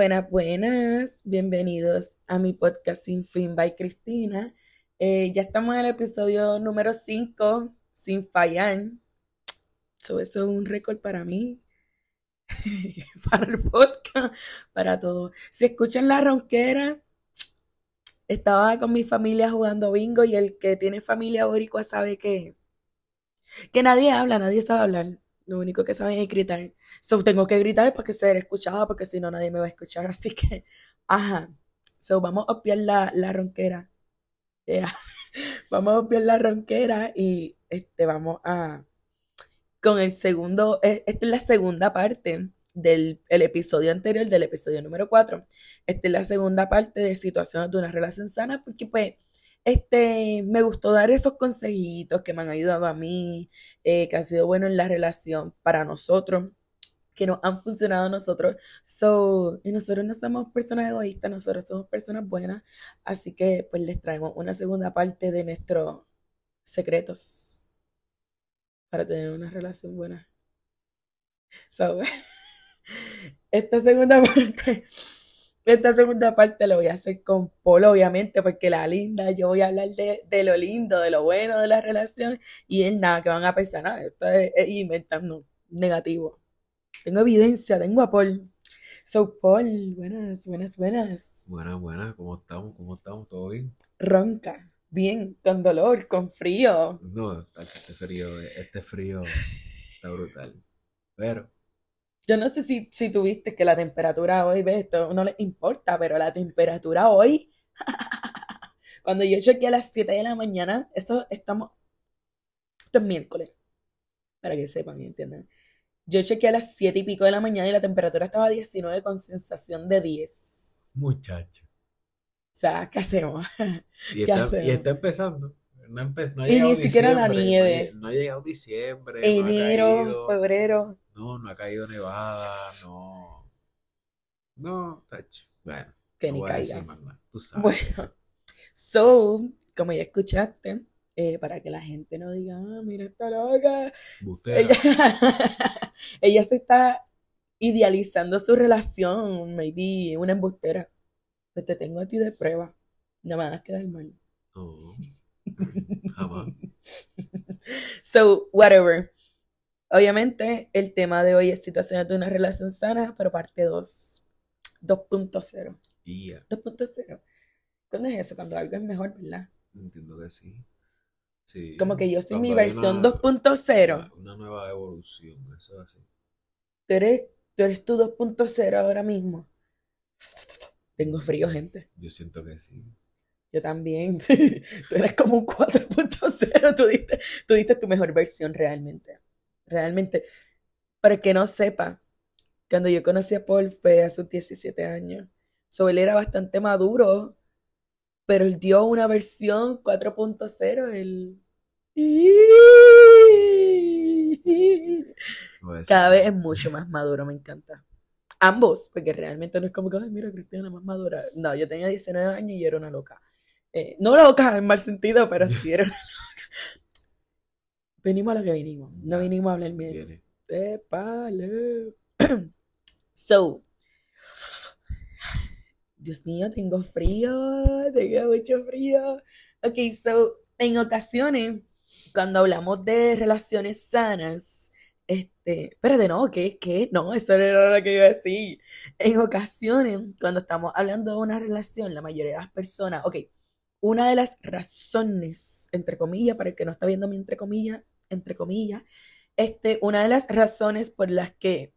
Buenas, buenas, bienvenidos a mi podcast Sin Fin by Cristina. Eh, ya estamos en el episodio número 5, sin fallar. eso es un récord para mí, para el podcast, para todo. Si escuchan la ronquera, estaba con mi familia jugando bingo y el que tiene familia boricua sabe que, que nadie habla, nadie sabe hablar. Lo único que saben es gritar. So, tengo que gritar para que ser porque si no nadie me va a escuchar. Así que, ajá. So, vamos a obviar la, la ronquera. vamos a obviar la ronquera y este, vamos a... Con el segundo, eh, esta es la segunda parte del el episodio anterior, del episodio número 4. Esta es la segunda parte de situaciones de una relación sana, porque pues este, me gustó dar esos consejitos que me han ayudado a mí, eh, que han sido buenos en la relación para nosotros, que nos han funcionado a nosotros. So, y nosotros no somos personas egoístas, nosotros somos personas buenas. Así que, pues, les traemos una segunda parte de nuestros secretos para tener una relación buena. So, esta segunda parte esta segunda parte lo voy a hacer con Polo, obviamente, porque la linda, yo voy a hablar de, lo lindo, de lo bueno de la relación, y es nada, que van a pensar, nada, esto es, inventando negativo. Tengo evidencia, tengo a Paul. So, Paul, buenas, buenas, buenas. Buenas, buenas, ¿cómo estamos? ¿Cómo estamos? ¿Todo bien? Ronca, bien, con dolor, con frío. No, este frío, este frío está brutal. Pero yo no sé si, si tuviste que la temperatura hoy, ves, esto no le importa, pero la temperatura hoy, cuando yo chequeé a las 7 de la mañana, esto estamos, esto es miércoles, para que sepan y entiendan. Yo chequeé a las 7 y pico de la mañana y la temperatura estaba a 19 con sensación de 10. Muchacho. O sea, ¿qué hacemos? Y, está, y está empezando. No, no y ni siquiera la nieve. No ha, llegado diciembre. Enero, febrero. No, no ha caído nevada, no. No, tacho. Bueno, que ni caiga. Tú sabes. Bueno, so, como ya escuchaste, eh, para que la gente no diga, ah, mira esta loca. Ella, ella se está idealizando su relación, maybe una embustera. Pues te tengo a ti de prueba. No me vas a quedar mal. No, jamás. so, whatever. Obviamente, el tema de hoy es situaciones de una relación sana, pero parte 2. 2.0. 2.0. ¿Cuándo es eso? Cuando algo es mejor, ¿verdad? Entiendo que sí. sí. Como que yo soy mi versión 2.0. Una nueva evolución, eso es así. Tú eres, tú eres tu 2.0 ahora mismo. Tengo frío, gente. Yo siento que sí. Yo también. tú eres como un 4.0. Tú diste, tú diste tu mejor versión realmente realmente, para que no sepa, cuando yo conocí a Paul fue a sus 17 años. So, él era bastante maduro, pero él dio una versión 4.0. Él... Cada vez es mucho más maduro, me encanta. Ambos, porque realmente no es como que, ay, mira, Cristina más madura. No, yo tenía 19 años y era una loca. Eh, no loca en mal sentido, pero sí era una loca. Venimos a lo que vinimos. No vinimos a hablar bien. De palo. so. Dios mío, tengo frío. Tengo mucho frío. Ok, so, en ocasiones, cuando hablamos de relaciones sanas, este, espérate, no, ¿qué? ¿Qué? No, eso no era lo que iba a decir. En ocasiones, cuando estamos hablando de una relación, la mayoría de las personas, ok, una de las razones, entre comillas, para el que no está viendo mi entre comillas, entre comillas, este, una de las razones por las que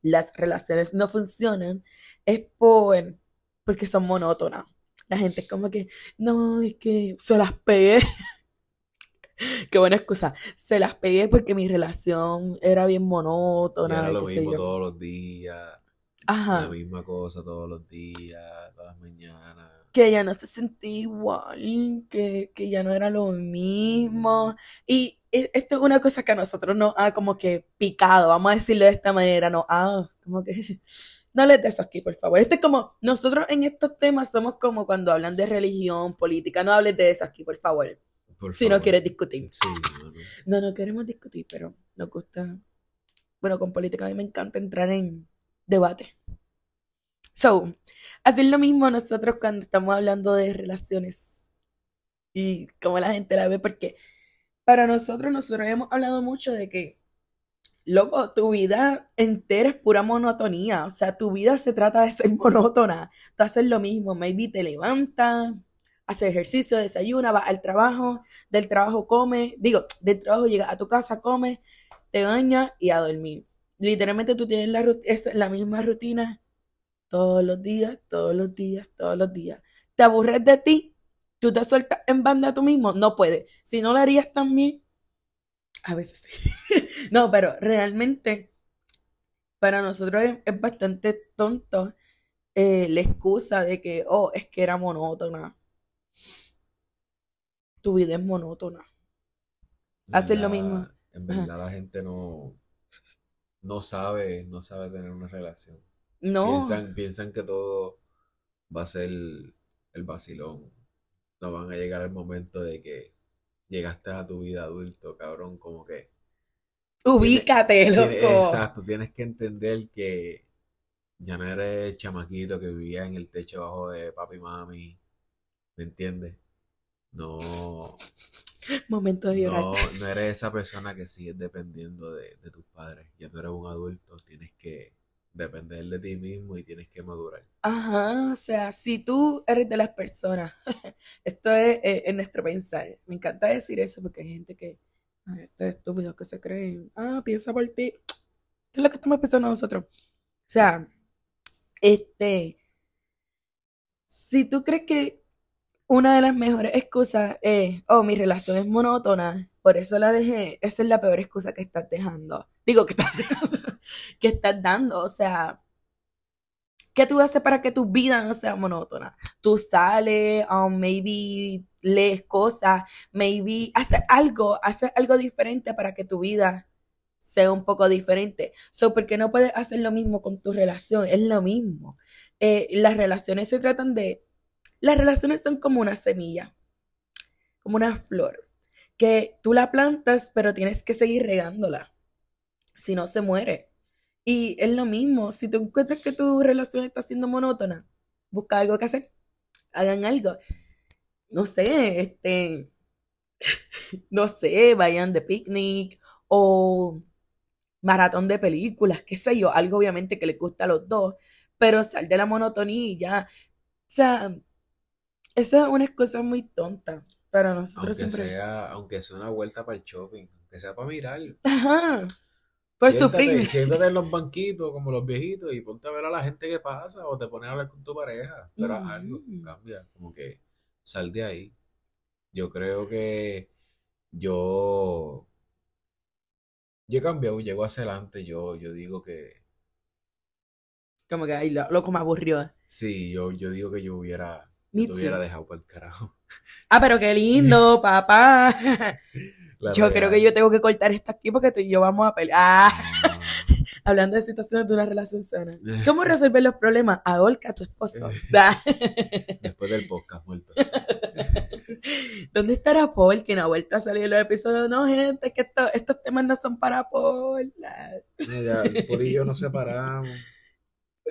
las relaciones no funcionan es por, porque son monótonas. La gente es como que, no, es que se las pegué. Qué buena excusa. Se las pegué porque mi relación era bien monótona. era lo mismo todos los días. Ajá. La misma cosa todos los días, todas las mañanas que ya no se sentía igual, que, que, ya no era lo mismo. Y e, esto es una cosa que a nosotros nos ha como que picado, vamos a decirlo de esta manera, no, ah, como que no les des eso aquí, por favor. Esto es como, nosotros en estos temas somos como cuando hablan de religión, política, no hables de eso aquí, por favor. si no quieres discutir. no, no queremos discutir, pero nos gusta. Bueno, con política a mí me encanta entrar en debate. So, hacer lo mismo nosotros cuando estamos hablando de relaciones y cómo la gente la ve, porque para nosotros, nosotros hemos hablado mucho de que, loco, tu vida entera es pura monotonía, o sea, tu vida se trata de ser monótona, tú haces lo mismo, maybe te levantas, haces ejercicio, desayuna, vas al trabajo, del trabajo comes, digo, del trabajo llegas a tu casa, comes, te bañas y a dormir. Literalmente tú tienes la, la misma rutina todos los días, todos los días, todos los días. ¿Te aburres de ti? ¿Tú te sueltas en banda tú mismo? No puede. Si no lo harías también, a veces sí. no, pero realmente para nosotros es, bastante tonto eh, la excusa de que, oh, es que era monótona. Tu vida es monótona. Hacer lo mismo. En verdad la gente no, no sabe, no sabe tener una relación. No. Piensan, que todo va a ser el vacilón. No van a llegar el momento de que llegaste a tu vida adulto, cabrón, como que. Ubícate, loco. exacto, tienes que entender que ya no eres el chamaquito que vivía en el techo bajo de papi y mami. ¿Me entiendes? No. Momento de llorar. No, no eres esa persona que sigues dependiendo de, de tus padres. Ya tú eres un adulto, tienes que depender de ti mismo y tienes que madurar. Ajá, o sea, si tú eres de las personas, esto es, eh, en nuestro pensar. Me encanta decir eso porque hay gente que, ay, este estúpido que se creen, ah, piensa por ti. Esto es lo que estamos pensando nosotros. O sea, este, si tú crees que una de las mejores excusas es, oh, mi relación es monótona, por eso la dejé, esa es la peor excusa que estás dejando. Digo que estás dejando que estás dando. O sea, ¿qué tú haces para que tu vida no sea monótona? Tú sales, um, maybe lees cosas, maybe haces algo, haces algo diferente para que tu vida sea un poco diferente. So, ¿por qué no puedes hacer lo mismo con tu relación? Es lo mismo. Eh, las relaciones se tratan de... Las relaciones son como una semilla, como una flor, que tú la plantas, pero tienes que seguir regándola. Si no, se muere. Y es lo mismo, si tú encuentras que tu relación está siendo monótona, busca algo que hacer, hagan algo. No sé, este, no sé, vayan de picnic o maratón de películas, qué sé yo, algo obviamente que les gusta a los dos, pero sal de la monotonía. O sea, esa es una excusa muy tonta para nosotros aunque Sea, aunque sea una vuelta para el shopping, aunque sea para mirar. Ajá. Pues sufrir. Siéntate en los banquitos como los viejitos y ponte a ver a la gente que pasa o te pones a hablar con tu pareja. Pero algo cambia, como que sal de ahí. Yo creo que yo yo he cambiado, llego hacia adelante, yo, yo digo que como que ahí loco me aburrió. Sí, yo, yo digo que yo hubiera, yo hubiera dejado por el carajo. Ah, pero qué lindo, papá. Yo creo que yo tengo que cortar esto aquí porque tú y yo vamos a pelear. Ah. Hablando de situaciones de una relación sana. ¿Cómo resolver los problemas? Ahorca a tu esposo. Después del podcast, muerto. ¿Dónde estará Paul que no ha vuelto a salir los episodios? No, gente, que estos temas no son para Paul. Ya, por ello nos separamos.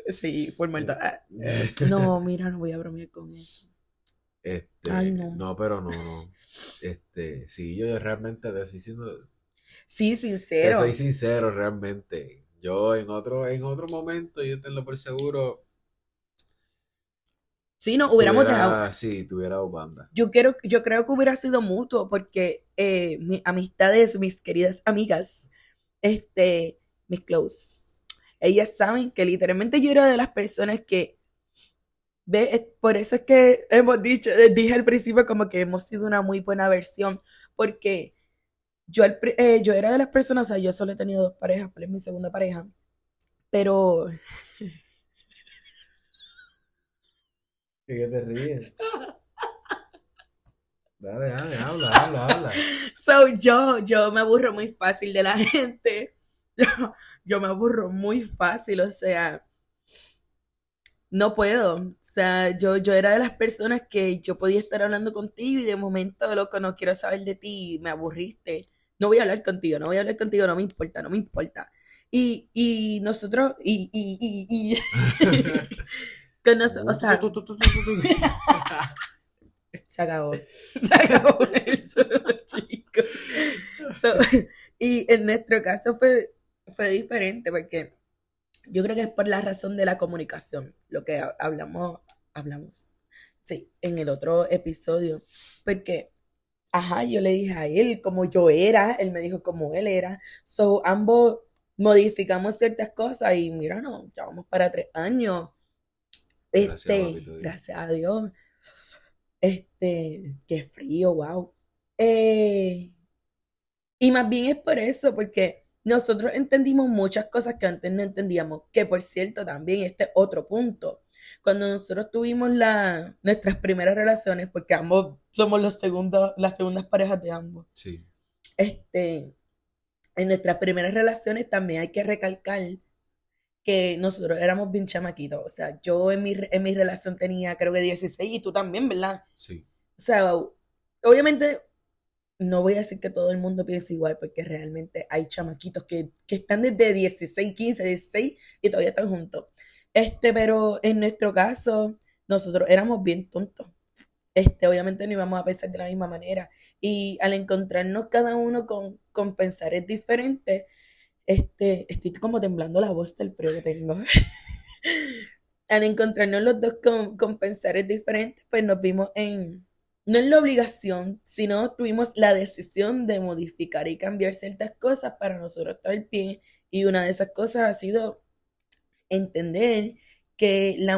Sí, por muerto. Ah. No, mira, no voy a bromear con eso. Este, Ay, no. no, pero no, no. Este, sí, yo realmente estoy siendo. Sí, sincero. Soy sincero, realmente. Yo en otro, en otro momento, yo tengo por seguro. Sí, no, hubiéramos dejado. Sí, tuviera banda. Yo, quiero, yo creo que hubiera sido mutuo, porque eh, mis amistades, mis queridas amigas, este, mis close, ellas saben que literalmente yo era de las personas que Ve, por eso es que hemos dicho, eh, dije al principio como que hemos sido una muy buena versión, porque yo, eh, yo era de las personas, o sea, yo solo he tenido dos parejas, pero es mi segunda pareja, pero... ¿Qué te ríes? Dale, dale, habla, habla, habla. So, yo, yo me aburro muy fácil de la gente. yo me aburro muy fácil, o sea, no puedo. O sea, yo, yo era de las personas que yo podía estar hablando contigo y de momento, loco, no quiero saber de ti, me aburriste. No voy a hablar contigo, no voy a hablar contigo, no me importa, no me importa. Y, y nosotros, y, y, y, y Con nosotros, o sea, se acabó. Se acabó eso, chicos. So, y en nuestro caso fue, fue diferente porque yo creo que es por la razón de la comunicación, lo que hablamos, hablamos, sí, en el otro episodio, porque, ajá, yo le dije a él como yo era, él me dijo como él era, so ambos modificamos ciertas cosas y mira, no, ya vamos para tres años. Este, gracias, a Dios. Este, qué frío, wow. Eh, y más bien es por eso, porque nosotros entendimos muchas cosas que antes no entendíamos, que por cierto también este otro punto. Cuando nosotros tuvimos la, nuestras primeras relaciones, porque ambos somos los segundos, las segundas parejas de ambos. Sí. Este, en nuestras primeras relaciones también hay que recalcar que nosotros éramos bien chamaquitos. O sea, yo en mi, en mi relación tenía creo que 16 y tú también, ¿verdad? Sí. O sea, obviamente no voy a decir que todo el mundo piense igual, porque realmente hay chamaquitos que, que están desde 16, 15, 16 y todavía están juntos. Este, pero en nuestro caso, nosotros éramos bien tontos. Este, obviamente no íbamos a pensar de la misma manera. Y al encontrarnos cada uno con, con pensares diferentes, este, estoy como temblando la voz del frío que tengo. al encontrarnos los dos con, con pensares diferentes, pues nos vimos en, no en la obligación, sino tuvimos la decisión de modificar y cambiar ciertas cosas para nosotros estar bien. Y una de esas cosas ha sido entender que la,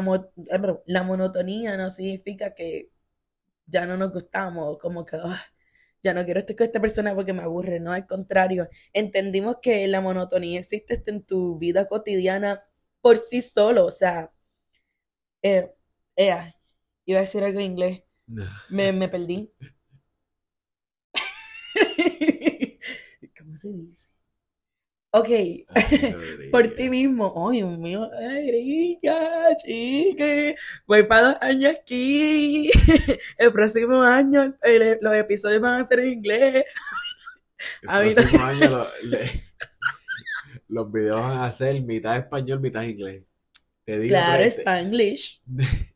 ah, la monotonía no significa que ya no nos gustamos, como que ah, ya no quiero estar con esta persona porque me aburre, no, al contrario, entendimos que la monotonía existe en tu vida cotidiana por sí solo, o sea, eh, iba a decir algo en inglés, me, me perdí. ¿Cómo se dice? Ok, por ti mismo. Ay, Dios mío, rica, chique. Voy para dos años aquí. El próximo año los episodios van a ser en inglés. El próximo año los videos van a ser mitad español, mitad inglés. Te digo claro, Spanglish. Te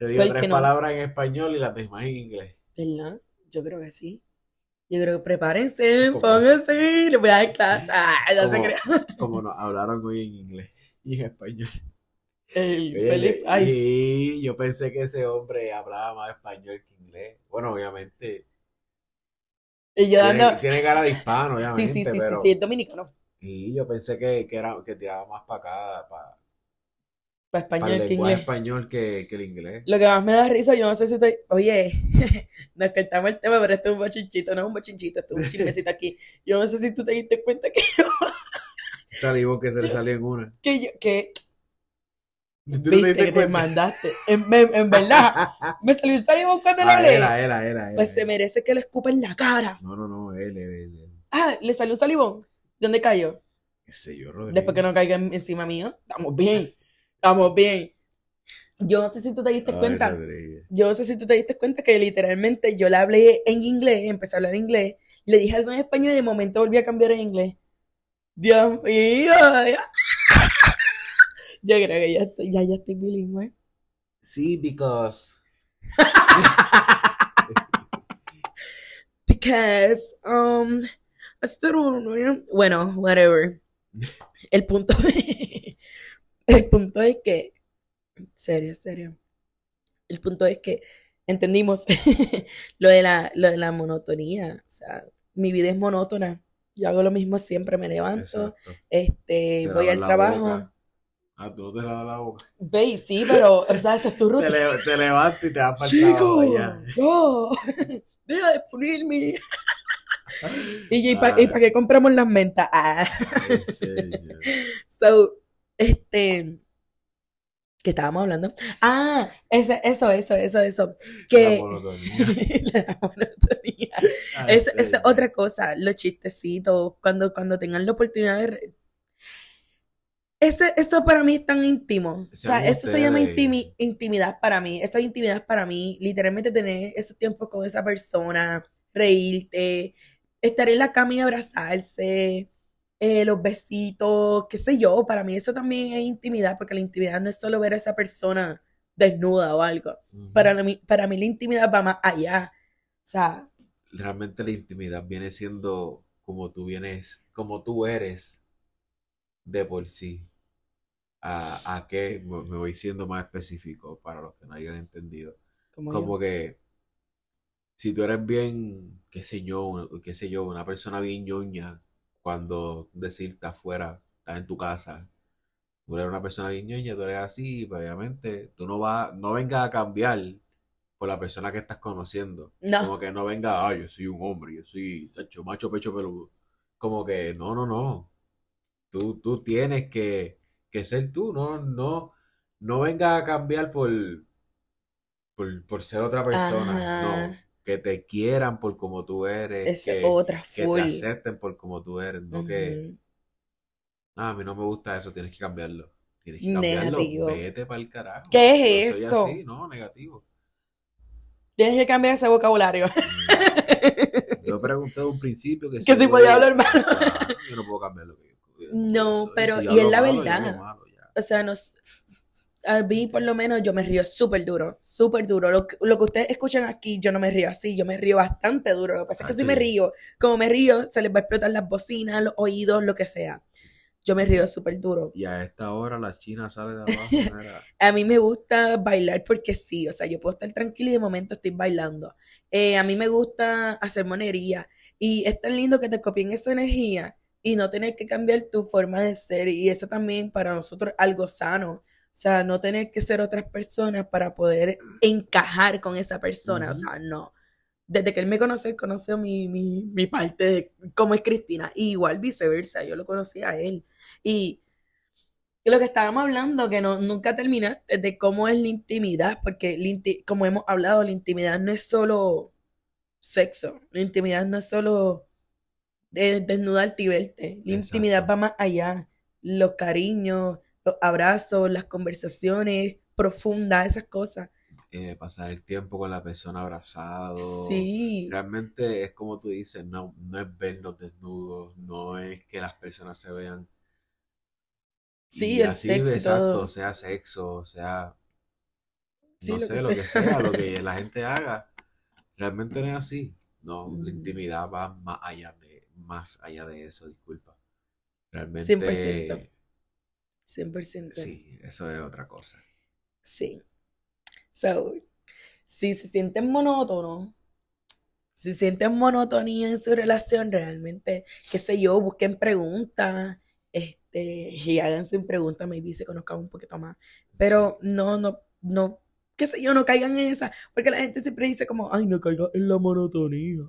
digo tres palabras en español y las demás en inglés. ¿Verdad? Yo creo que sí. Yo creo que prepárense, pónganse, les voy a dar clase. Ah, ya se crea. Como nos hablaron hoy en inglés y en español. El Felipe, ay. Y yo pensé que ese hombre hablaba más español que inglés. Bueno, obviamente. Y yo tiene, tiene cara de hispano, obviamente. Sí, sí, sí, sí, sí, es dominicano. Y yo pensé que, que, era, que tiraba más para acá, para para español que inglés. español que, que, el inglés. Lo que más me da risa, yo no sé si estoy. Oye, nos cortamos el tema, pero esto es un bochinchito, no es un bochinchito, esto es un chismecito aquí. Yo no sé si tú te diste cuenta que yo. Salimos que se le salió en una. Que yo, que. Viste que te mandaste. En, en, verdad, me salió un salivón cuando ah, lo Era, era, era, Pues se merece que le escupen la cara. No, no, no, él, él, él. Ah, le salió un salivón. ¿Dónde cayó? Ese yo, Rodrigo. Después que no caiga encima mío, estamos bien. Estamos bien. Yo no sé si tú te diste cuenta. Yo no sé si tú te diste cuenta que literalmente yo le hablé en inglés, empecé a hablar inglés, le dije algo en español y de momento volví a cambiar en inglés. Dios mío. Yo creo que ya estoy, ya, ya estoy bilingüe. Sí, because. because, um, bueno, whatever. El punto el punto es que, serio, serio, el punto es que entendimos lo, de la, lo de la monotonía, o sea, mi vida es monótona, yo hago lo mismo siempre, me levanto, este, voy al trabajo. Ah, tú no te lavas la boca. Ve, sí, pero, o sea, eso es tu rutina. Te, levantas y te vas para el Chico, no, deja de punirme. y, y para qué compramos las mentas? Ah. so, este, ¿Qué estábamos hablando? Ah, eso, eso, eso, eso, eso. Que... La monotonía. la monotonía. Ah, es, otra cosa, los chistecitos, cuando, cuando tengan la oportunidad de... eso para mí es tan íntimo. o sea, eso se llama intimidad para mí. Eso es intimidad para mí. Literalmente tener esos tiempos con esa persona, reírte, estar en la cama y abrazarse, eh, los besitos, qué sé yo, para mí eso también es intimidad, porque la intimidad no es solo ver a esa persona desnuda o algo. para, mí, para mí la intimidad va más allá. O sea... Realmente la intimidad viene siendo como tú vienes, como tú eres de por sí. ¿A, a qué? Me voy siendo más específico para los que no hayan entendido. Como, que si tú eres bien, qué sé yo, qué sé yo, una persona bien ñoña, cuando decirte afuera, estás en tu casa, tú eres una persona bien ñoña, tú eres así, pues, obviamente tú no vas, no vengas a cambiar por la persona que estás conociendo. Como que no venga, ay, yo soy un hombre, yo soy macho pecho peludo. Como que no, no, no. Tú, tú tienes que, que ser tú, no, no, no venga a cambiar por, por, ser otra persona. No, que te quieran por como tú eres. que, otra que te acepten por como tú eres. No que. a mí no me gusta eso, tienes que cambiarlo. Tienes que cambiarlo. Negativo. Vete para el carajo. ¿Qué es eso? Así, no, negativo. Tienes que cambiar ese vocabulario. Yo pregunté de un principio que, que si podía hablar mal. Yo no puedo cambiarlo. No, pero, y es la verdad. o sea, nos, a mí por lo menos yo me río súper duro, súper duro. Lo, que ustedes escuchan aquí, yo no me río así, yo me río bastante duro. Lo que pasa es que si me río, como me río, se les va a explotar las bocinas, los oídos, lo que sea. Yo me río súper duro. Y a esta hora la china sale de abajo. a mí me gusta bailar porque sí, o sea, yo puedo estar tranquila y de momento estoy bailando. Eh, a mí me gusta hacer monería y es tan lindo que te copien esa energía y no tener que cambiar tu forma de ser y eso también para nosotros es algo sano sea, no tener que ser otras personas para poder encajar con esa persona. O sea, no. Desde que él me conoce, conoce mi, mi, mi parte de cómo es Cristina. Y igual viceversa, yo lo conocí a él. Y lo que estábamos hablando, que no, nunca terminaste, de cómo es la intimidad, porque como hemos hablado, la intimidad no es solo sexo, la intimidad no es solo de desnudarte y verte, la intimidad va más allá, los cariños, los abrazos, las conversaciones profundas, esas cosas. Eh, pasar el tiempo con la persona abrazado. Sí. Realmente es como tú dices, no, no es vernos desnudos, no es que las personas se vean. Sí, el sexo. Exacto, sea sexo, sea. no sé, lo que sea, lo que la gente haga. Realmente no es así. No, la intimidad va más allá de, más allá de eso, disculpa. Realmente 100%. 100%. Sí, eso es otra cosa. Sí. So, si se sienten monótonos, si sienten monotonía en su relación, realmente, qué sé yo, busquen preguntas, este, y háganse preguntas, maybe se conozcan un poquito más. Pero no, no, no, qué sé yo, no caigan en esa, porque la gente siempre dice como, ay, no caiga en la monotonía.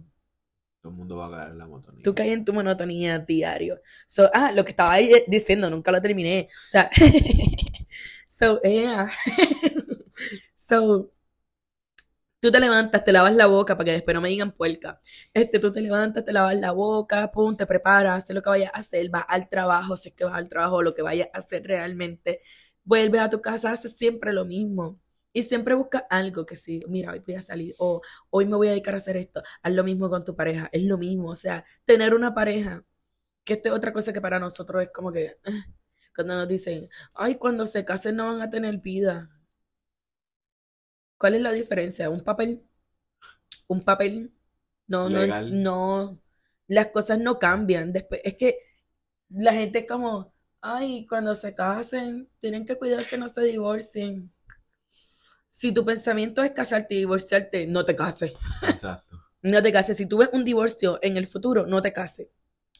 Todo el mundo va a caer la monotonía. Tú caes en tu monotonía diario. So, ah, lo que estaba ahí diciendo, nunca lo terminé. O sea, so, yeah. so, tú te levantas, te lavas la boca para que después no me digan puerca. Este, tú te levantas, te lavas la boca, pum, te preparas, haces lo que vayas a hacer, vas al trabajo, si es que vas al trabajo, lo que vayas a hacer realmente. Vuelves a tu casa, haces siempre lo mismo. Y siempre busca algo que sí, mira, hoy voy a salir o hoy me voy a dedicar a hacer esto. Haz lo mismo con tu pareja, es lo mismo. O sea, tener una pareja, que esta es otra cosa que para nosotros es como que, cuando nos dicen, ay, cuando se casen no van a tener vida. ¿Cuál es la diferencia? ¿Un papel? ¿Un papel? No, no, no, las cosas no cambian. Después, es que la gente es como, ay, cuando se casen, tienen que cuidar que no se divorcien si tu pensamiento es casarte y divorciarte, no te cases. Exacto. no te cases. Si tú ves un divorcio en el futuro, no te cases.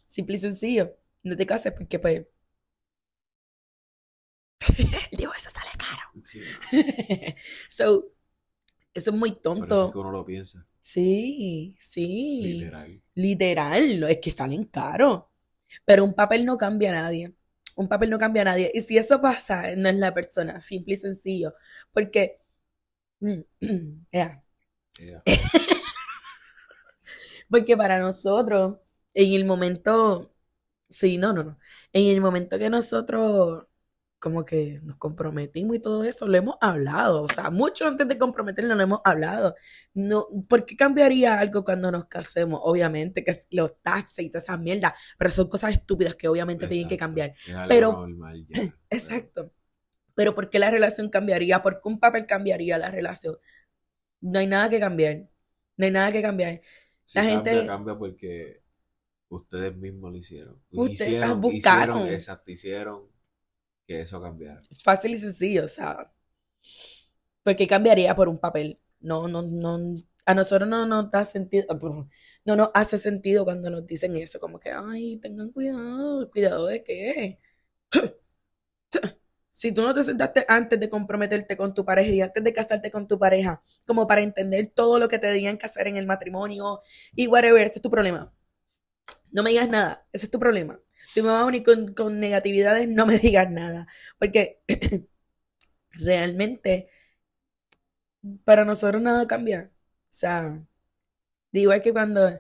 Simple y sencillo. No te cases porque pues... el divorcio sale caro. Sí. so, eso es muy tonto. que uno lo piensa. Sí, sí. Literal. Literal, es que salen caros. Pero un papel no cambia a nadie. Un papel no cambia a nadie. Y si eso pasa, no es la persona, simple y sencillo. Porque Porque para nosotros, en el momento, sí, no, no, no, en el momento que nosotros como que nos comprometimos y todo eso, lo hemos hablado, o sea, mucho antes de comprometernos lo hemos hablado. No, ¿Por qué cambiaría algo cuando nos casemos? Obviamente que los taxis y toda esa mierda, pero son cosas estúpidas que obviamente tienen que cambiar. pero, exacto. Pero ¿por qué la relación cambiaría? ¿Por qué un papel cambiaría la relación? No hay nada que cambiar. No hay nada que cambiar. Si la gente... cambia porque ustedes mismos lo hicieron. Ustedes hicieron, buscaron. hicieron, exacto, hicieron que eso cambiara. Fácil y sencillo, o sea. ¿Por qué cambiaría por un papel? No, no, no. A nosotros no nos da sentido. No nos hace sentido cuando nos dicen eso. Como que, ay, tengan cuidado. ¿Cuidado de qué? Si tú no te sentaste antes de comprometerte con tu pareja y antes de casarte con tu pareja, como para entender todo lo que te tenían que hacer en el matrimonio y whatever, ese es tu problema. No me digas nada, ese es tu problema. Si me vas a venir con, con negatividades, no me digas nada. Porque realmente para nosotros nada cambia. O sea, de igual que cuando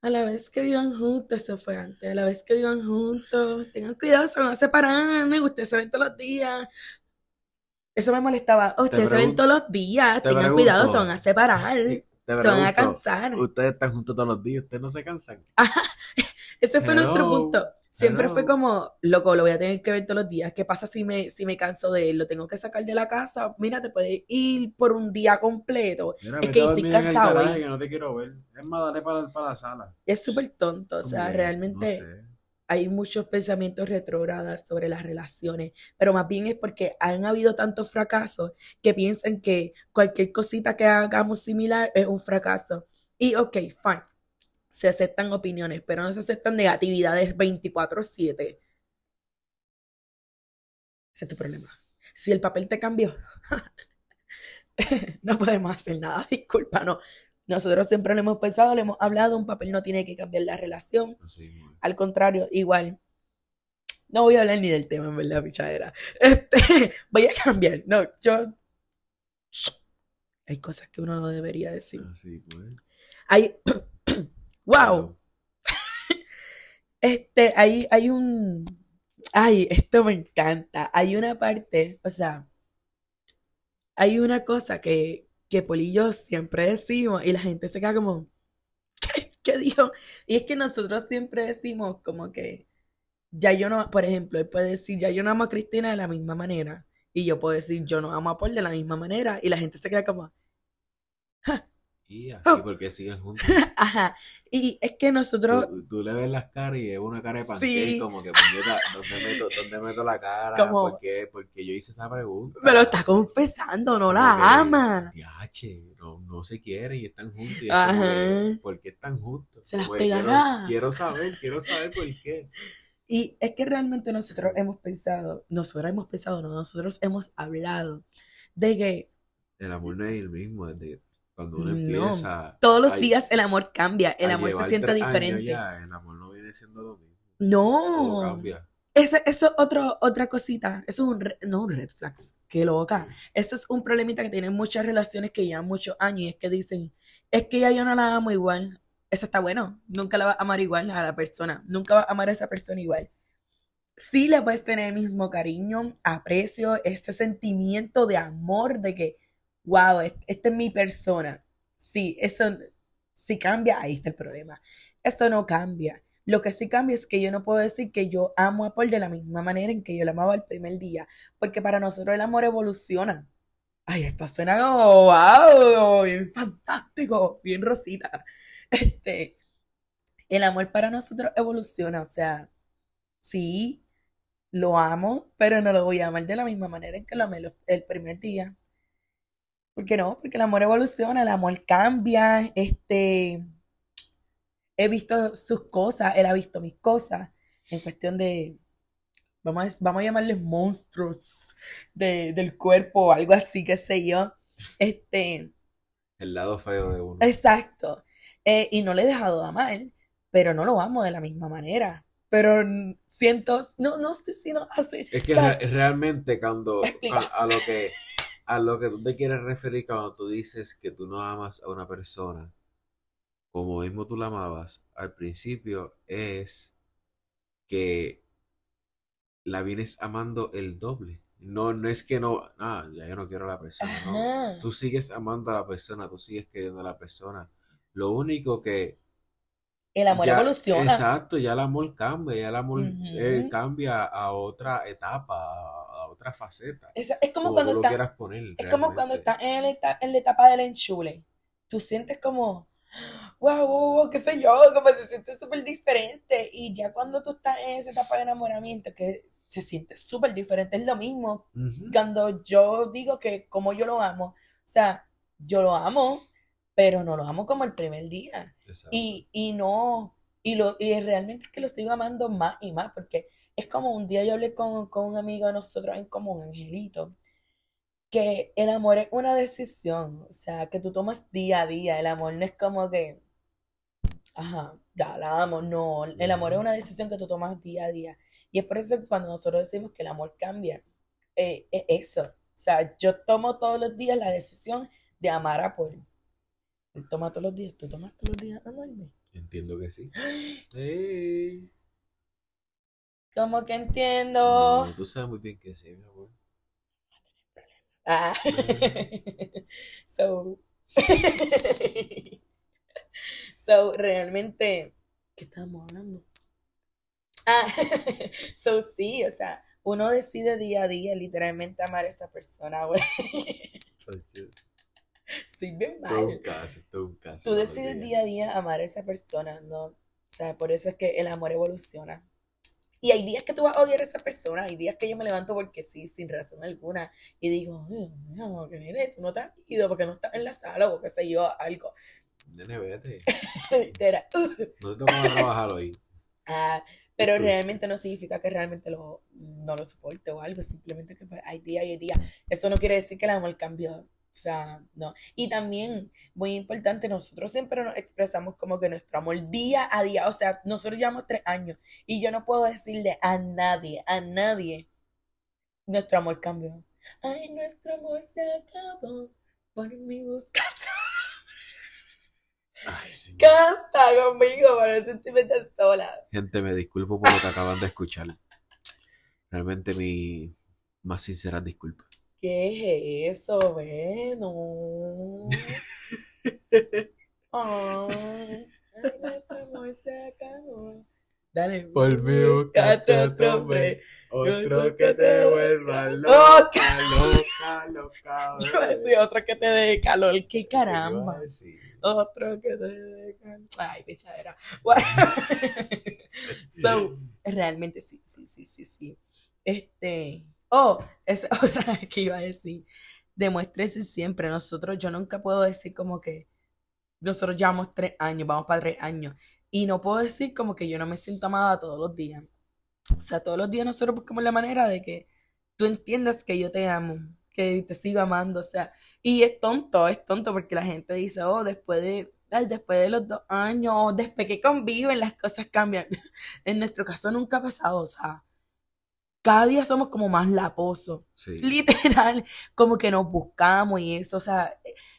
a la vez que vivan juntos, eso fue antes, a la vez que vivan juntos, tengan cuidado, se van a separar, ustedes se ven todos los días. Eso me molestaba. Ustedes se ven todos los días, te tengan cuidado, se van a separar, se van a cansar. Ustedes están juntos todos los días, ustedes no se cansan. Ese fue nuestro Hello, punto. Siempre hello. fue como, loco, lo voy a tener que ver todos los días. ¿Qué pasa si me, si me canso de él? Lo tengo que sacar de la casa. Mira, te puedes ir por un día completo. Mira, Es que estoy dormir en el cansado que no te quiero ver. Es más, dale para, para la sala. Es súper tonto. O sea, Hombre, realmente no sé. hay muchos pensamientos retrógradas sobre las relaciones, pero más bien es porque han habido tantos fracasos que piensan que cualquier cosita que hagamos similar es un fracaso. Y ok, fine. Se aceptan opiniones, pero no se aceptan negatividades 24/7. Ese es tu problema. Si el papel te cambió, no podemos hacer nada. Disculpa, no. Nosotros siempre lo hemos pensado, lo hemos hablado, un papel no tiene que cambiar la relación. Al contrario, igual. No voy a hablar ni del tema, en verdad, pichadera. Este, voy a cambiar. No, yo. Hay cosas que uno no debería decir. Así pues. Hay. ¡Wow! Este, hay, hay un. Ay, esto me encanta. Hay una parte, o sea, hay una cosa que, que Poli y yo siempre decimos y la gente se queda como, ¿qué, qué dijo? Y es que nosotros siempre decimos como que ya yo no, por ejemplo, él puede decir, ya yo no amo a Cristina de la misma manera. Y yo puedo decir, yo no amo a Paul de la misma manera. Y la gente se queda como, Y así Oh. porque siguen juntos. ajá. Y es que nosotros, Tú, tú le ves las caras y es una cara de pancake, Sí. como que, puñeta, ¿dónde meto, ¿dónde meto la cara? Como- ¿Por qué? Porque yo hice esa pregunta. me lo está confesando, no Como la que, ama. Diache, no, no se quieren y están juntos. Y es como Ajá. que, ¿Por qué están juntos? Se las Como que quiero- saber, quiero saber por qué. Y es que realmente nosotros hemos pensado, nosotros hemos pensado, no, nosotros hemos hablado de que El amor no es el mismo desde cuando uno No. empieza. todos los a- días el amor cambia, el amor se siente diferente. ya, el amor no viene siendo lo mismo. No, cambia. Eso es otro, otra cosita, eso es un, re- no un red flags, qué loca. Eso es un problemita que tienen muchas relaciones que llevan muchos años y es que dicen, es que ya yo no la amo igual. Eso está bueno, nunca la vas a amar igual a la persona, nunca vas a amar a esa persona igual. Sí le puedes tener el mismo cariño, aprecio, ese sentimiento de amor de que, wow, es- esta es mi persona. Sí, eso, si cambia, ahí está el problema. Esto no cambia. Lo que sí cambia es que yo no puedo decir que yo amo a Paul de la misma manera en que yo la amaba el primer día, porque para nosotros el amor evoluciona. Ay, esto suena como, wow, bien fantástico, bien rosita. Este, el amor para nosotros evoluciona, o sea, sí, lo amo, pero no lo voy a amar de la misma manera en que lo amé lo- el primer día. ¿Por qué no? Porque el amor evoluciona, el amor cambia, este, he visto sus cosas, él ha visto mis cosas, en cuestión de, vamos a, vamos a llamarles monstruos de- del cuerpo o algo así, qué sé yo. Este, El lado feo de uno. exacto. Eh, y no le he dejado de amar, pero no lo amo de la misma manera. Pero siento, no, no sé si no hace. Es que re- realmente cuando a, a lo que a lo que tú te quieres referir cuando tú dices que tú no amas a una persona como mismo tú la amabas al principio es que la vienes amando el doble. No, no es que no, ah, ya yo no quiero a la persona, no. Tú sigues amando a la persona, tú sigues queriendo a la persona. Lo único que el amor ya- evoluciona. Exacto, ya el amor cambia, ya el amor eh, cambia a otra etapa, otra faceta. Es, como, cuando tú estás. poner, es como cuando estás en, en la etapa del enchule. Tú sientes como, wow, wow, qué sé yo, como se siente súper diferente. Y ya cuando tú estás en esa etapa de enamoramiento, que se siente súper diferente, es lo mismo. Cuando yo digo que como yo lo amo, o sea, yo lo amo, pero no lo amo como el primer día. Y, y no, y, lo, y realmente es que lo sigo amando más y más, porque es como un día yo hablé con, con un amigo de nosotros en común, Angelito, que el amor es una decisión, o sea, que tú tomas día a día. El amor no es como que, ajá, ya la amo. No, el amor es una decisión que tú tomas día a día. Y es por eso que cuando nosotros decimos que el amor cambia, eh, es eso. O sea, yo tomo todos los días la decisión de amar a Paul. Él toma todos los días, tú tomas todos los días amarme. Entiendo que sí. ¿Cómo que entiendo? No, tú sabes muy bien que sí, mi amor. Ah. so. so, realmente, ¿qué estamos hablando? Ah, so sí, o sea, uno decide día a día literalmente amar a esa persona, güey. Sí, bien mal. Todo un caso, todo un caso. Tú decides día a día amar a esa persona, ¿no? O sea, por eso es que el amor evoluciona. Y hay días que tú vas a odiar a esa persona, hay días que yo me levanto porque sí, sin razón alguna, y digo, no, que nene, tú no te has ido porque no estás en la sala o qué sé yo, algo. Nene, vete. Uh. no te vamos a trabajar hoy. Ah, pero realmente no significa que realmente lo, no lo soporte o algo, simplemente que pues, hay días y hay días. Eso no quiere decir que el amor cambió. O sea, no. Y también, muy importante, nosotros siempre nos expresamos como que nuestro amor día a día, o sea, nosotros llevamos tres años y yo no puedo decirle a nadie, a nadie, nuestro amor cambió. Ay, nuestro amor se acabó por mi busca. Ay. Canta conmigo para sentirme sola. Gente, me disculpo por lo que acaban de escuchar. Realmente mi más sincera disculpa. ¿Qué es eso? Bueno. Ay, nuestro amor se acabó. Dale. Por mi buscate otro hombre. Otro que te vuelva loca, loca, loca. Yo voy a decir otro que te dé calor. ¡Qué caramba! Otro que te dé calor. Ay, pichadera. Bueno. so, realmente sí, sí, sí, sí, sí. Este. Oh, es otra que iba a decir. Demuéstrese siempre. Nosotros, yo nunca puedo decir como que nosotros llevamos tres años, vamos para tres años. Y no puedo decir como que yo no me siento amada todos los días. O sea, todos los días nosotros buscamos la manera de que tú entiendas que yo te amo, que te sigo amando. O sea, y es tonto, es tonto porque la gente dice, oh, después de, después de los dos años, después que conviven, las cosas cambian. en nuestro caso nunca ha pasado, o sea, cada día somos como más laposos. Literal, como que nos buscamos y eso. O sea,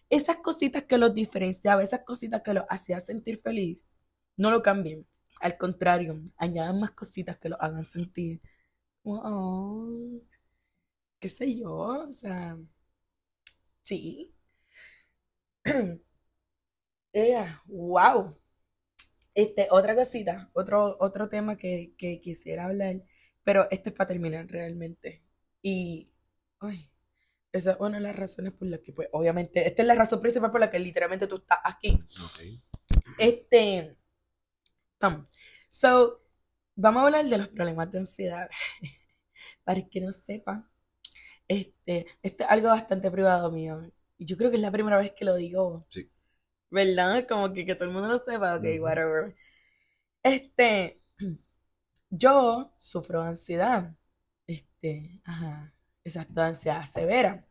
esas cositas que los diferenciaba, esas cositas que los hacía sentir feliz, no lo cambien. Al contrario, añadan más cositas que los hagan sentir. Wow. ¿Qué sé yo? O sea, sí. wow. Este, otra cosita, otro, otro tema que, que quisiera hablar pero esto es para terminar realmente. Y, ay, esa es una de las razones por las que, pues, obviamente, esta es la razón principal por la que literalmente tú estás aquí. Este, vamos. So, vamos a hablar de los problemas de ansiedad. para que no sepa, este, esto es algo bastante privado mío. Y yo creo que es la primera vez que lo digo. Sí. ¿Verdad? Como que, que todo el mundo lo sepa, ok, whatever. Este, yo sufro ansiedad. Este, ajá, exacto, ansiedad severa.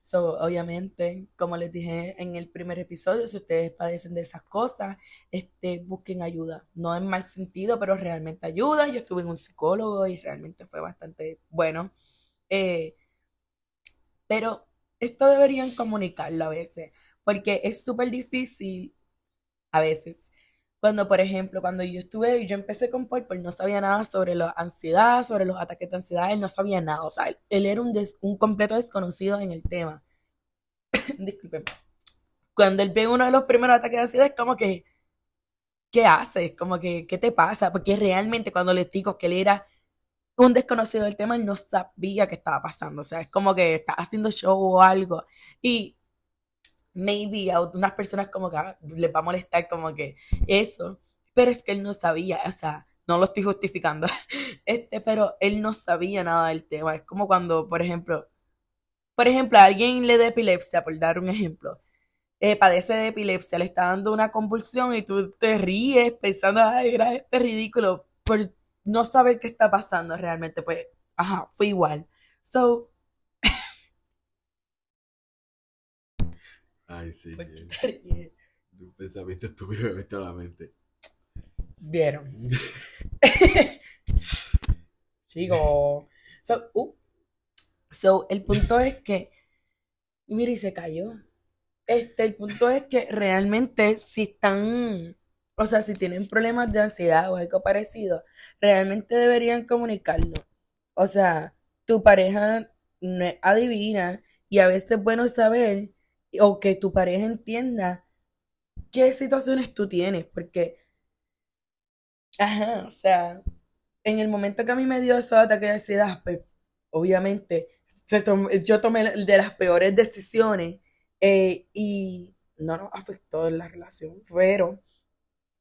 So, obviamente, como les dije en el primer episodio, si ustedes padecen de esas cosas, este, busquen ayuda. No en mal sentido, pero realmente ayuda. Yo estuve en un psicólogo y realmente fue bastante bueno. Eh, pero esto deberían comunicarlo a veces, porque es súper difícil a veces cuando, por ejemplo, cuando yo estuve, yo empecé con Paul, no sabía nada sobre la ansiedad, sobre los ataques de ansiedad, él no sabía nada, o sea, él, era un, un completo desconocido en el tema. Disculpen. Cuando él ve uno de los primeros ataques de ansiedad, es como que, ¿qué haces? Como que, ¿qué te pasa? Porque realmente cuando le digo que él era un desconocido del tema, él no sabía qué estaba pasando. O sea, es como que está haciendo show o algo. Y maybe a unas personas como que ah, les va a molestar como que eso. Pero es que él no sabía, o sea, no lo estoy justificando. Este, pero él no sabía nada del tema. Es como cuando, por ejemplo, por ejemplo, alguien le da epilepsia, por dar un ejemplo. Eh, padece de epilepsia, le está dando una convulsión y tú te ríes pensando, ay, era este ridículo, por no saber qué está pasando realmente, pues, ajá, fue igual. So. Ay, sí. Un pensamiento estúpido me metió a la mente. Vieron. Chico. So, uh. so, el punto es que. Mira, y se cayó. Este, el punto es que realmente si están o sea, si tienen problemas de ansiedad o algo parecido, realmente deberían comunicarlo. O sea, tu pareja no es adivina y a veces es bueno saber o que tu pareja entienda qué situaciones tú tienes, porque, ajá, o sea, en el momento que a mí me dio ese ataque de ansiedad, pues, obviamente, yo tomé de las peores decisiones eh, y no nos afectó en la relación, pero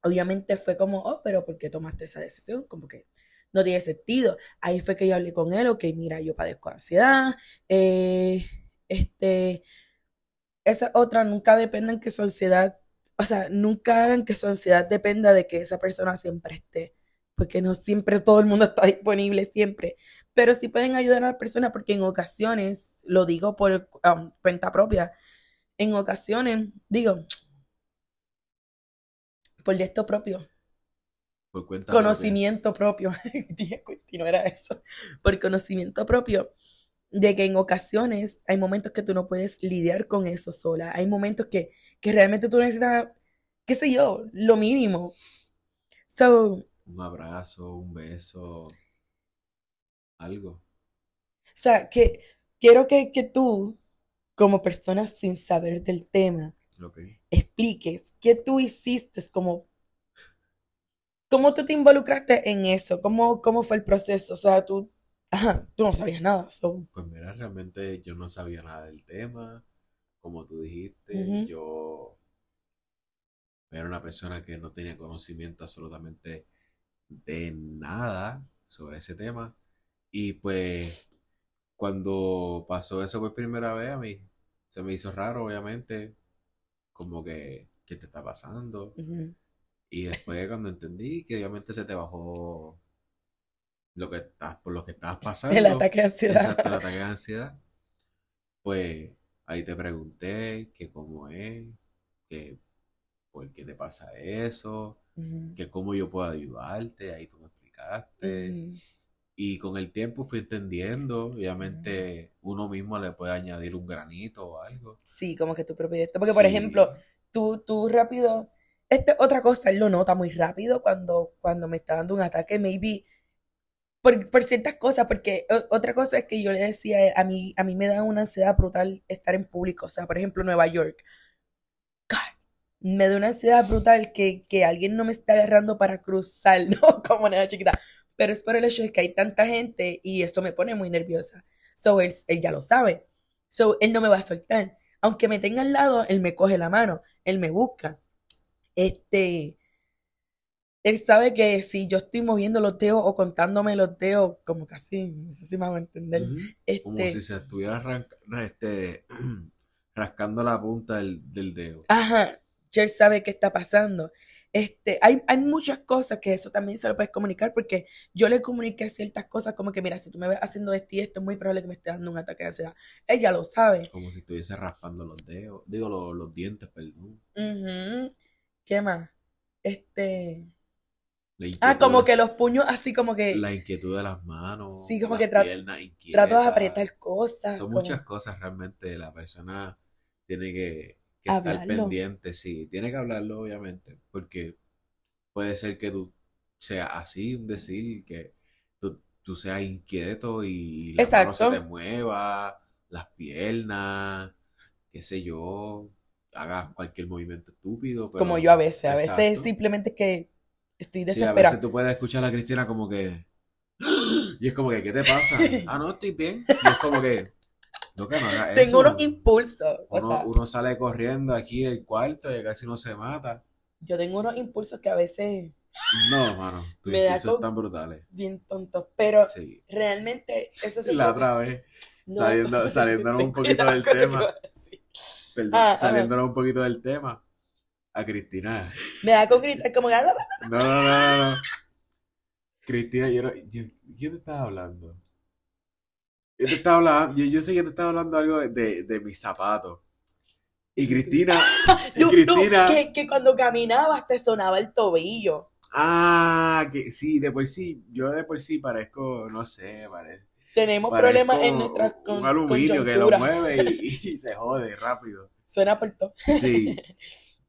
obviamente fue como, oh, pero ¿por qué tomaste esa decisión? Como que no tiene sentido. Ahí fue que yo hablé con él, ok, mira, yo padezco ansiedad, eh, este, esa otra nunca dependen que su ansiedad, o sea, nunca hagan que su ansiedad dependa de que esa persona siempre esté, porque no siempre todo el mundo está disponible, siempre, pero sí pueden ayudar a la persona porque en ocasiones, lo digo por um, cuenta propia, en ocasiones, digo, por esto propio. Por cuenta conocimiento propio. no era eso. Por conocimiento propio. De que en ocasiones hay momentos que tú no puedes lidiar con eso sola. Hay momentos que, que realmente tú necesitas, qué sé yo, lo mínimo. So, un abrazo, un beso, algo. O sea, que quiero que, que tú, como persona sin saber del tema, expliques qué tú hiciste, como, cómo tú te involucraste en eso, cómo, cómo fue el proceso, o sea, tú, tú no sabías nada. Pues mira, realmente yo no sabía nada del tema, como tú dijiste, yo era una persona que no tenía conocimiento absolutamente de nada sobre ese tema. Y pues cuando pasó eso por primera vez a mí, se me hizo raro, obviamente como que, ¿qué te está pasando? Y después cuando entendí que obviamente se te bajó lo que estás, por lo que estabas pasando. El ataque de ansiedad. Exacto, el ataque de ansiedad. Pues ahí te pregunté que cómo es, que por qué te pasa eso, que cómo yo puedo ayudarte, ahí tú me explicaste. Y con el tiempo fui entendiendo, obviamente uno mismo le puede añadir un granito o algo. Sí, como que tu propio Porque, por ejemplo, tú, tú rápido, esta otra cosa, él lo nota muy rápido cuando, cuando me está dando un ataque, maybe por, por, ciertas cosas, porque otra cosa es que yo le decía, a mí, a mí me da una ansiedad brutal estar en público, o sea, por ejemplo, Nueva York. me da una ansiedad brutal que, que alguien no me está agarrando para cruzar, ¿no? Como una chiquita pero es por el hecho de que hay tanta gente y esto me pone muy nerviosa. So, él, ya lo sabe. So, él no me va a soltar. Aunque me tenga al lado, él me coge la mano, él me busca. Este, él sabe que si yo estoy moviendo los dedos o contándome los dedos, como casi, no sé si me hago entender. como este si se estuviera este, rascando la punta del, del dedo. Ajá, él sabe qué está pasando. Este, hay, hay muchas cosas que eso también se lo puedes comunicar porque yo le comuniqué ciertas cosas como que, mira, si tú me ves haciendo esto y esto, es muy probable que me esté dando un ataque de ansiedad. Ella lo sabe. Como si estuviese raspando los dedos, digo, los, dientes, perdón. ¿Qué más? Este... Ah, como que los puños así como que... La inquietud de las manos. Sí, como que trato, trato de apretar cosas. Son muchas cosas realmente. La persona tiene que que estar pendiente, sí, tiene que hablarlo obviamente, porque puede ser que tú seas así, decir que tú, seas inquieto y la mano se te mueva, las piernas, qué sé yo, hagas cualquier movimiento estúpido. como yo a veces, a veces simplemente que estoy desesperada. Sí, a veces tú puedes escuchar a Cristina como que Y es como que, ¿qué te pasa? Ah, no, estoy bien. Y es como que, no, que no Tengo eso. unos impulsos. O Uno, sea, uno sale corriendo aquí del cuarto y casi no se mata. yo tengo unos impulsos que a veces No, mano, tus impulsos están brutales. bien tontos, pero Sí. realmente eso se La otra vez, No, saliendo- saliéndonos un poquito del tema. perdón, Ah, saliéndonos un poquito del tema, a Cristina. Me da con gritar como que, "Ah, No, no, no, no. Cristina, yo, no- yo, ¿quién te estaba hablando? Yo te estaba hablando, yo, yo sé que te estaba hablando algo de, de, mis zapatos. Y Cristina, y No, no, Cristina, que, que cuando caminabas te sonaba el tobillo. ah, que sí, de por sí, yo de por sí parezco, no sé, parezco, Tenemos parezco problemas en nuestras un con, aluminio que lo mueve y, y se jode rápido. Suena por todo. Sí,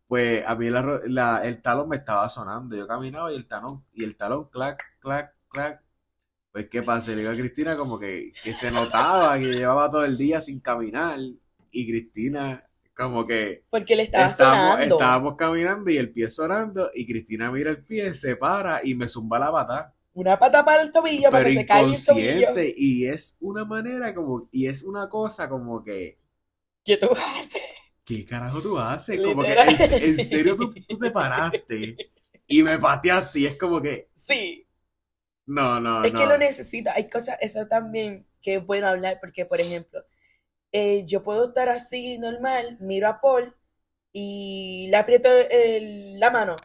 pues a mí la la- el talón me estaba sonando. Yo caminaba y el talón, y el talón, clac, clac, clac. Pues, ¿qué pasa? Le digo a Cristina como que, que se notaba que llevaba todo el día sin caminar. Y Cristina, como que Porque le estaba estábamos, sonando. estábamos caminando y el pie sonando. Y Cristina mira el pie, se para y me zumba la pata. Una pata para el tobillo para Pero que se caiga el tobillo. Y es una manera como, y es una cosa como que. ¿Qué tú haces? ¿Qué carajo tú haces? Como que en, en serio tú, tú te paraste y me pateaste y es como que Sí, no, no, es no. que lo necesito. Hay cosas, eso también que es bueno hablar, porque, por ejemplo, eh, yo puedo estar así normal, miro a Paul y le aprieto el- la mano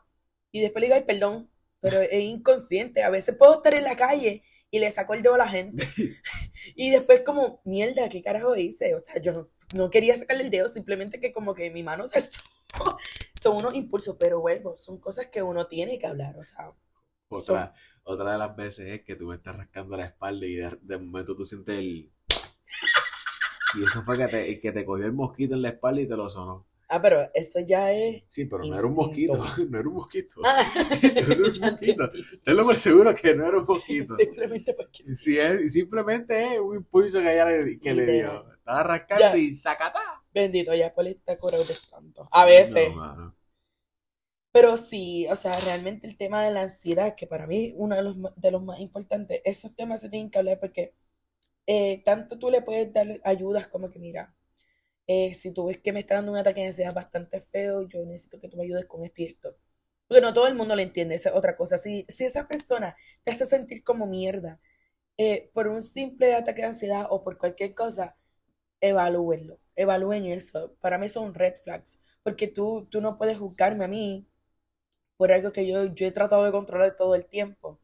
y después le digo, ay, perdón, pero es inconsciente. A veces puedo estar en la calle y le saco el dedo a la gente y después como, mierda, ¿qué carajo hice? O sea, yo no, quería sacarle el dedo, simplemente que como que mi mano se... Son unos impulsos, pero vuelvo, son cosas que uno tiene que hablar, o sea, Otra, otra de las veces es que tú me estás rascando la espalda y de, de momento tú sientes el... Y eso fue que te, que te cogió el mosquito en la espalda y te lo sonó. Ah, pero eso ya es. Sí, pero no era un mosquito, no era un mosquito. Ah, era un mosquito. Tenlo por seguro que no era un mosquito. Simplemente porque. Sí, es- simplemente es un impulso que ella le, que le dio. Estaba rascando Ya. y sacatá. Bendito, ya Paul está curado de espanto. A veces. No. Pero sí, o sea, realmente el tema de la ansiedad, que para mí uno de los, de los más importantes, esos temas se tienen que hablar porque eh, tanto tú le puedes dar ayudas como que, mira, eh, si tú ves que me está dando un ataque de ansiedad bastante feo, yo necesito que tú me ayudes con esto y esto. Porque no todo el mundo lo entiende, esa es otra cosa. Si, si esa persona te hace sentir como mierda eh, por un simple ataque de ansiedad o por cualquier cosa, evalúenlo, evalúen eso. Para mí son red flags, porque tú, tú no puedes juzgarme a mí por algo que yo, yo he tratado de controlar todo el tiempo.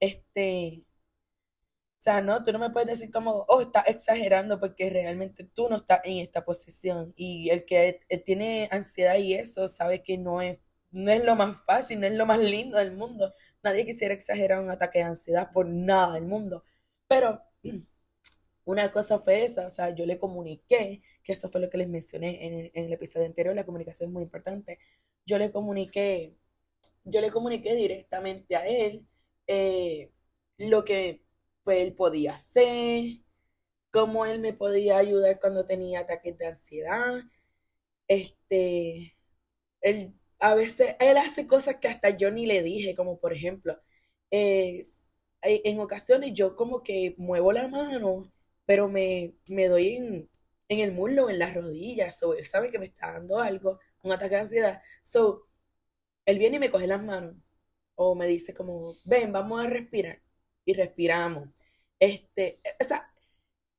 Este, sea, no, tú no me puedes decir como, oh, estás exagerando porque realmente tú no estás en esta posición. Y el que eh, tiene ansiedad y eso sabe que no es, no es lo más fácil, no es lo más lindo del mundo. Nadie quisiera exagerar un ataque de ansiedad por nada del mundo. Pero una cosa fue esa, o sea, yo le comuniqué, que eso fue lo que les mencioné en el, episodio anterior, la comunicación es muy importante. Yo le comuniqué, yo le comuniqué directamente a él eh, lo que pues, él podía hacer, cómo él me podía ayudar cuando tenía ataques de ansiedad. Este, él, a veces, él hace cosas que hasta yo ni le dije, como por ejemplo, eh, en ocasiones yo como que muevo la mano, pero me, me doy en, en el muslo, en las rodillas, o él sabe que me está dando algo, un ataque de ansiedad. So, él viene y me coge las manos, o me dice como, ven, vamos a respirar, y respiramos. Este, o sea,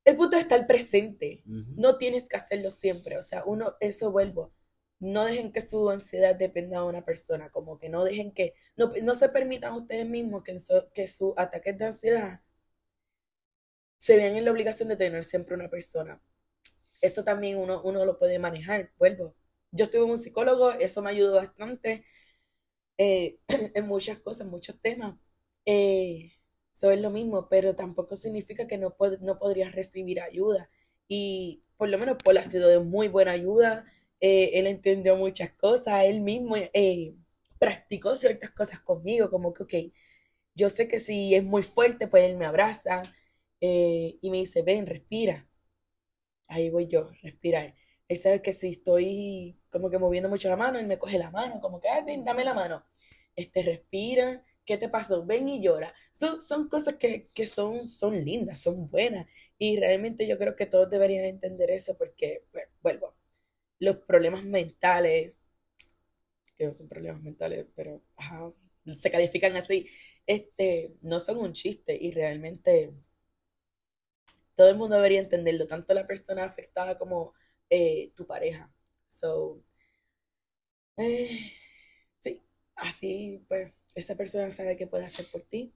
el punto es estar presente. Ujú. No tienes que hacerlo siempre. O sea, uno, eso vuelvo. No dejen que su ansiedad dependa de una persona. Como que no dejen que, no, no se permitan ustedes mismos que, so- que sus ataques de ansiedad se vean en la obligación de tener siempre una persona. Eso también uno, uno lo puede manejar. Vuelvo. Yo estuve en un psicólogo, eso me ayudó bastante eh, en muchas cosas, en muchos temas. Eh, eso es lo mismo, pero tampoco significa que no, pod- no podrías recibir ayuda. Y por lo menos Paul ha sido de muy buena ayuda. eh, él entendió muchas cosas, él mismo eh, practicó ciertas cosas conmigo, como que, ok, yo sé que si es muy fuerte, pues él me abraza eh, y me dice, ven, respira. Ahí voy yo, respirar. Él sabe que si estoy como que moviendo mucho la mano, él me coge la mano, como que, ay, ven, dame la mano. Este, respira, ¿qué te pasó? Ven y llora. Son, son cosas que, son, son lindas, son buenas. Y realmente yo creo que todos deberían entender eso porque, pues, vuelvo, los problemas mentales, que no son problemas mentales, pero se califican así, este, no son un chiste y realmente todo el mundo debería entenderlo, tanto la persona afectada como eh, tu pareja. So, eh, sí, así pues esa persona sabe qué puede hacer por ti.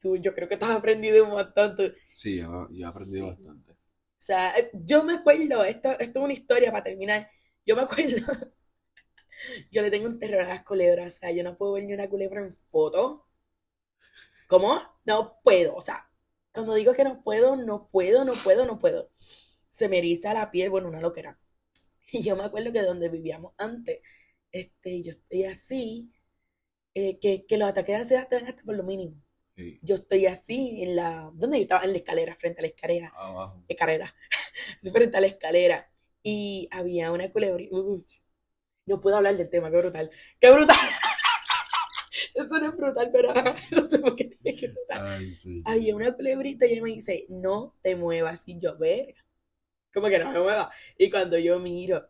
Tú, yo creo que tú has aprendido un montón. Sí, yo, he aprendido bastante. O sea, yo me acuerdo, esto, esto es una historia para terminar. Yo me acuerdo, yo le tengo un terror a las culebras. O sea, yo no puedo ver ni una culebra en foto. ¿Cómo? No puedo. O sea, cuando digo que no puedo, no puedo, no puedo, no puedo. Se me eriza la piel, bueno, una loquera. Y yo me acuerdo que donde vivíamos antes, este, yo estoy así, eh, que, los ataques de ansiedad te dan hasta por lo mínimo. Yo estoy así en la. ¿Dónde yo estaba? En la escalera, frente a la escalera. Abajo. Escalera. frente a la escalera. Y había una culebra. no puedo hablar del tema, qué brutal. ¡Qué brutal! Eso no es brutal, pero no sé por qué tiene que brutal. Había una culebrita y él me dice, no te muevas. Y yo, verga. Como que no me mueva. Y cuando yo miro,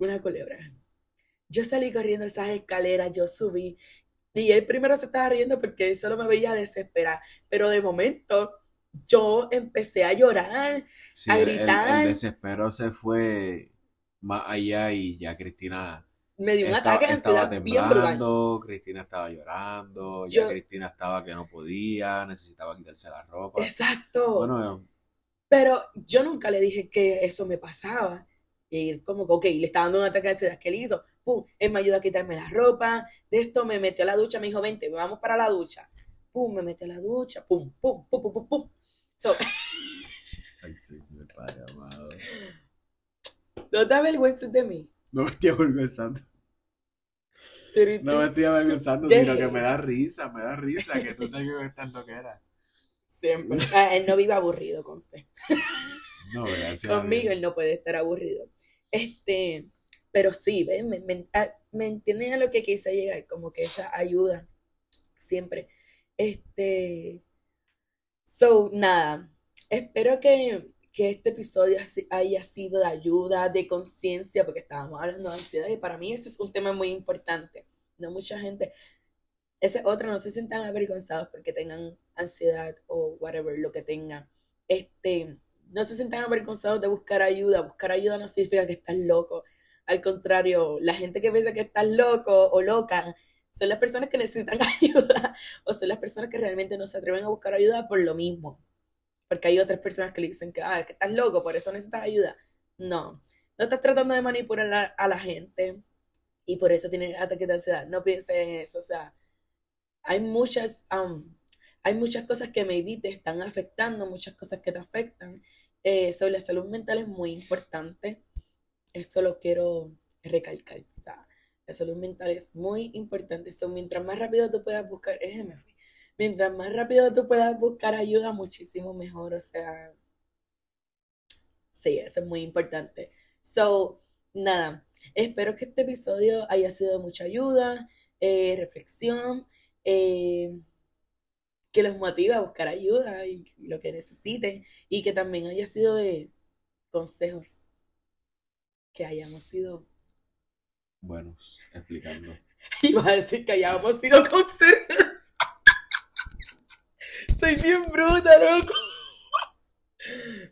una culebra. Yo salí corriendo esas escaleras, yo subí. Y él primero se estaba riendo porque él solo me veía desesperar. Pero de momento, yo empecé a llorar, a gritar. El, desespero se fue más allá y ya Cristina me dio un ataque de ansiedad bien brutal. Cristina estaba llorando, ya Cristina estaba que no podía, necesitaba quitarse la ropa. Exacto. Bueno, pero yo nunca le dije que eso me pasaba. Y él como que, ok, le estaba dando un ataque de ansiedad que él hizo. Pum, él me ayudó a quitarme la ropa. De esto me metió a la ducha, me dijo, vente, vamos para la ducha. Pum, me metió a la ducha. Pum, pum, pum, pum, pum, pum. Ay, sí, mi padre amado. ¿No te avergüences de mí? No me estoy avergonzando. No me estoy avergonzando, sino que me da risa, me da risa que tú sabes que estás lo que era. Siempre. Ah, él no vive aburrido, conste. No, gracias. Conmigo él no puede estar aburrido. Este, pero sí, ¿ves? Me, me, ah, entienden a lo que quise llegar, como que esa ayuda siempre. Este, so, nada, espero que que este episodio haya sido de ayuda, de conciencia, porque estábamos hablando de ansiedad y para mí ese es un tema muy importante. No mucha gente, ese otro, no se sientan avergonzados porque tengan ansiedad o whatever, lo que tengan. Este, no se sientan avergonzados de buscar ayuda. Buscar ayuda no significa que estás loco. Al contrario, la gente que piensa que estás loco o loca son las personas que necesitan ayuda o son las personas que realmente no se atreven a buscar ayuda por lo mismo porque hay otras personas que le dicen que, ah, que estás loco, por eso necesitas ayuda. No, no estás tratando de manipular a la gente y por eso tienes ataques de ansiedad. No pienses en eso, o sea, hay muchas, hay muchas cosas que maybe te están afectando, muchas cosas que te afectan. Eh, sobre la salud mental es muy importante. Eso lo quiero recalcar. O sea, la salud mental es muy importante. So, mientras más rápido tú puedas buscar, es mientras más rápido tú puedas buscar ayuda, muchísimo mejor. O sea, sí, eso es muy importante. So, nada, espero que este episodio haya sido de mucha ayuda, eh, reflexión, eh, que los motive a buscar ayuda y lo que necesiten, y que también haya sido de consejos, que hayamos sido buenos explicando. Iba a decir que hayamos sido consejos. Soy bien bruta, loco.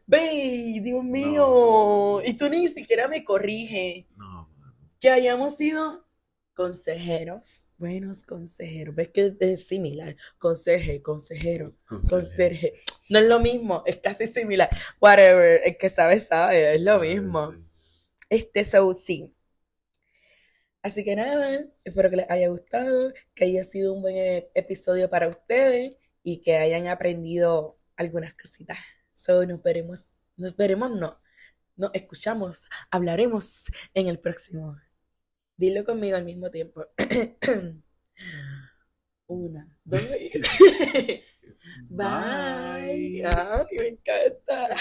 Ve, Dios mío. Y tú ni siquiera me corrige. No, Que hayamos sido consejeros, buenos consejeros. ¿Ves que es similar? Conserje, consejero, conserje. No es lo mismo, es casi similar. Whatever, el que sabe, sabe, es lo mismo. Este, so, sí. Así que nada, espero que les haya gustado, que haya sido un buen episodio para ustedes y que hayan aprendido algunas cositas. So, nos veremos, nos veremos, no, nos escuchamos, hablaremos en el próximo. Dilo conmigo al mismo tiempo. Una, dos. Bye. Bye. Ay, me encanta.